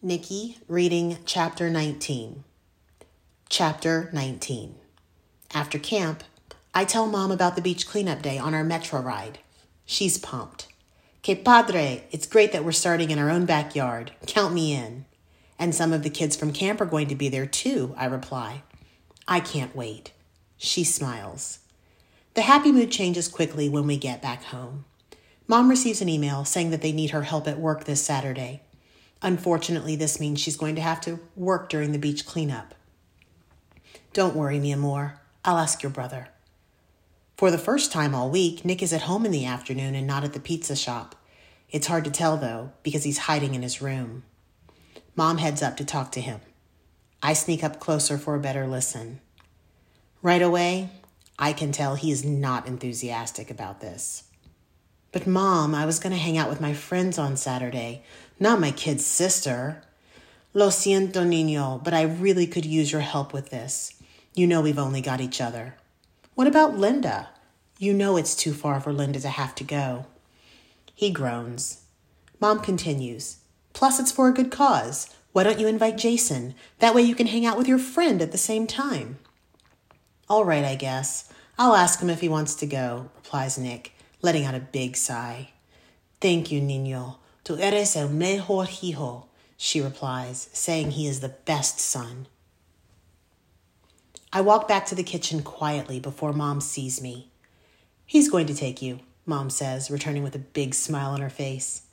Nikki reading chapter 19. Chapter 19. After camp, I tell mom about the beach cleanup day on our metro ride. She's pumped. Que padre, it's great that we're starting in our own backyard. Count me in. And some of the kids from camp are going to be there too, I reply. I can't wait. She smiles. The happy mood changes quickly when we get back home. Mom receives an email saying that they need her help at work this Saturday. Unfortunately, this means she's going to have to work during the beach cleanup. Don't worry, mi amor. I'll ask your brother. For the first time all week, Nick is at home in the afternoon and not at the pizza shop. It's hard to tell, though, because he's hiding in his room. Mom heads up to talk to him. I sneak up closer for a better listen. Right away, I can tell he is not enthusiastic about this. But, Mom, I was going to hang out with my friends on Saturday, not my kid's sister. Lo siento, niño, but I really could use your help with this. You know we've only got each other. What about Linda? You know it's too far for Linda to have to go. He groans. Mom continues. Plus, it's for a good cause. Why don't you invite Jason? That way you can hang out with your friend at the same time. All right, I guess. I'll ask him if he wants to go, replies Nick, letting out a big sigh. Thank you, Niño. Tu eres el mejor hijo, she replies, saying he is the best son. I walk back to the kitchen quietly before Mom sees me. He's going to take you, Mom says, returning with a big smile on her face.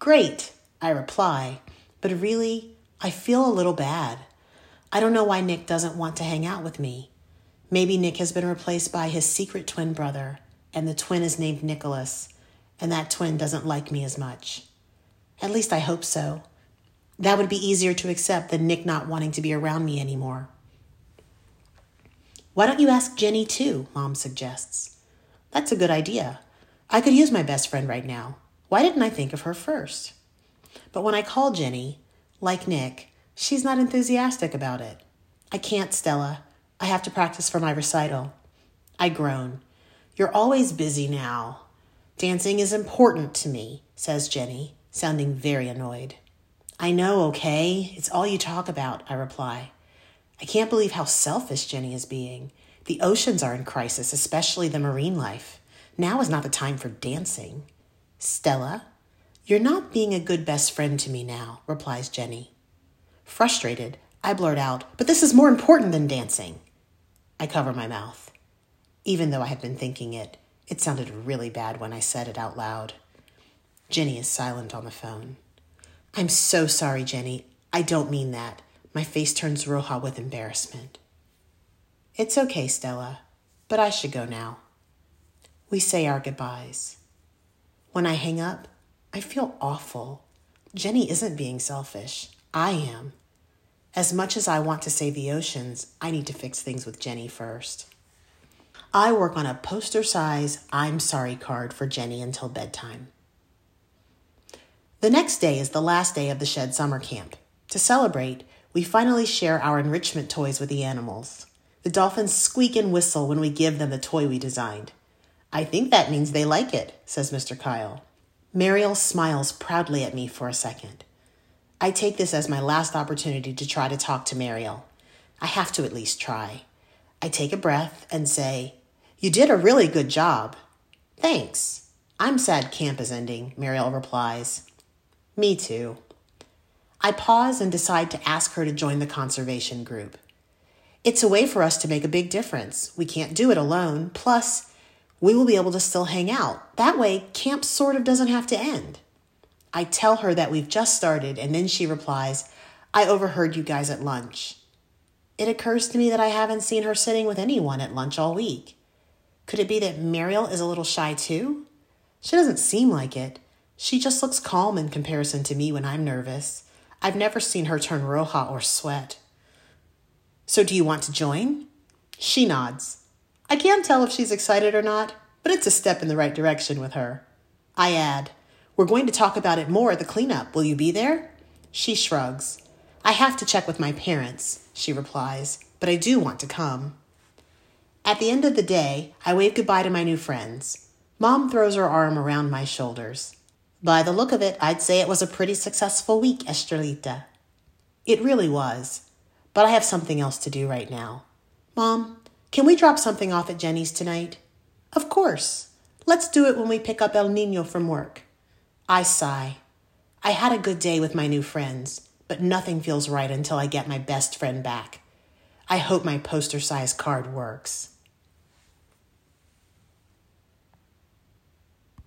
Great, I reply, but really, I feel a little bad. I don't know why Nick doesn't want to hang out with me. Maybe Nick has been replaced by his secret twin brother, and the twin is named Nicholas, and that twin doesn't like me as much. At least I hope so. That would be easier to accept than Nick not wanting to be around me anymore. Why don't you ask Jenny too? Mom suggests. That's a good idea. I could use my best friend right now. Why didn't I think of her first? But when I call Jenny, like Nick, she's not enthusiastic about it. I can't, Stella. I have to practice for my recital. I groan. You're always busy now. Dancing is important to me, says Jenny, sounding very annoyed. I know, okay? It's all you talk about, I reply. I can't believe how selfish Jenny is being. The oceans are in crisis, especially the marine life. Now is not the time for dancing. Stella, you're not being a good best friend to me now, replies Jenny. Frustrated, I blurt out, But this is more important than dancing. I cover my mouth. Even though I had been thinking it, it sounded really bad when I said it out loud. Jenny is silent on the phone. I'm so sorry, Jenny. I don't mean that. My face turns roja with embarrassment. It's okay, Stella, but I should go now. We say our goodbyes. When I hang up, I feel awful. Jenny isn't being selfish. I am. As much as I want to save the oceans, I need to fix things with Jenny first. I work on a poster size I'm sorry card for Jenny until bedtime. The next day is the last day of the Shedd summer camp. To celebrate, we finally share our enrichment toys with the animals. The dolphins squeak and whistle when we give them the toy we designed. I think that means they like it, says Mr. Kyle. Mariel smiles proudly at me for a second. I take this as my last opportunity to try to talk to Mariel. I have to at least try. I take a breath and say, you did a really good job. Thanks. I'm sad camp is ending, Mariel replies. Me too. I pause and decide to ask her to join the conservation group. It's a way for us to make a big difference. We can't do it alone. Plus, we will be able to still hang out. That way, camp sort of doesn't have to end. I tell her that we've just started, and then she replies, I overheard you guys at lunch. It occurs to me that I haven't seen her sitting with anyone at lunch all week. Could it be that Mariel is a little shy too? She doesn't seem like it. She just looks calm in comparison to me when I'm nervous. I've never seen her turn roja or sweat. So, do you want to join? She nods. I can't tell if she's excited or not, but it's a step in the right direction with her. I add, We're going to talk about it more at the cleanup. Will you be there? She shrugs. I have to check with my parents, she replies, but I do want to come. At the end of the day, I wave goodbye to my new friends. Mom throws her arm around my shoulders. By the look of it, I'd say it was a pretty successful week, Estrellita. It really was. But I have something else to do right now. Mom, can we drop something off at Jenny's tonight? Of course. Let's do it when we pick up El Nino from work. I sigh. I had a good day with my new friends, but nothing feels right until I get my best friend back. I hope my poster size card works.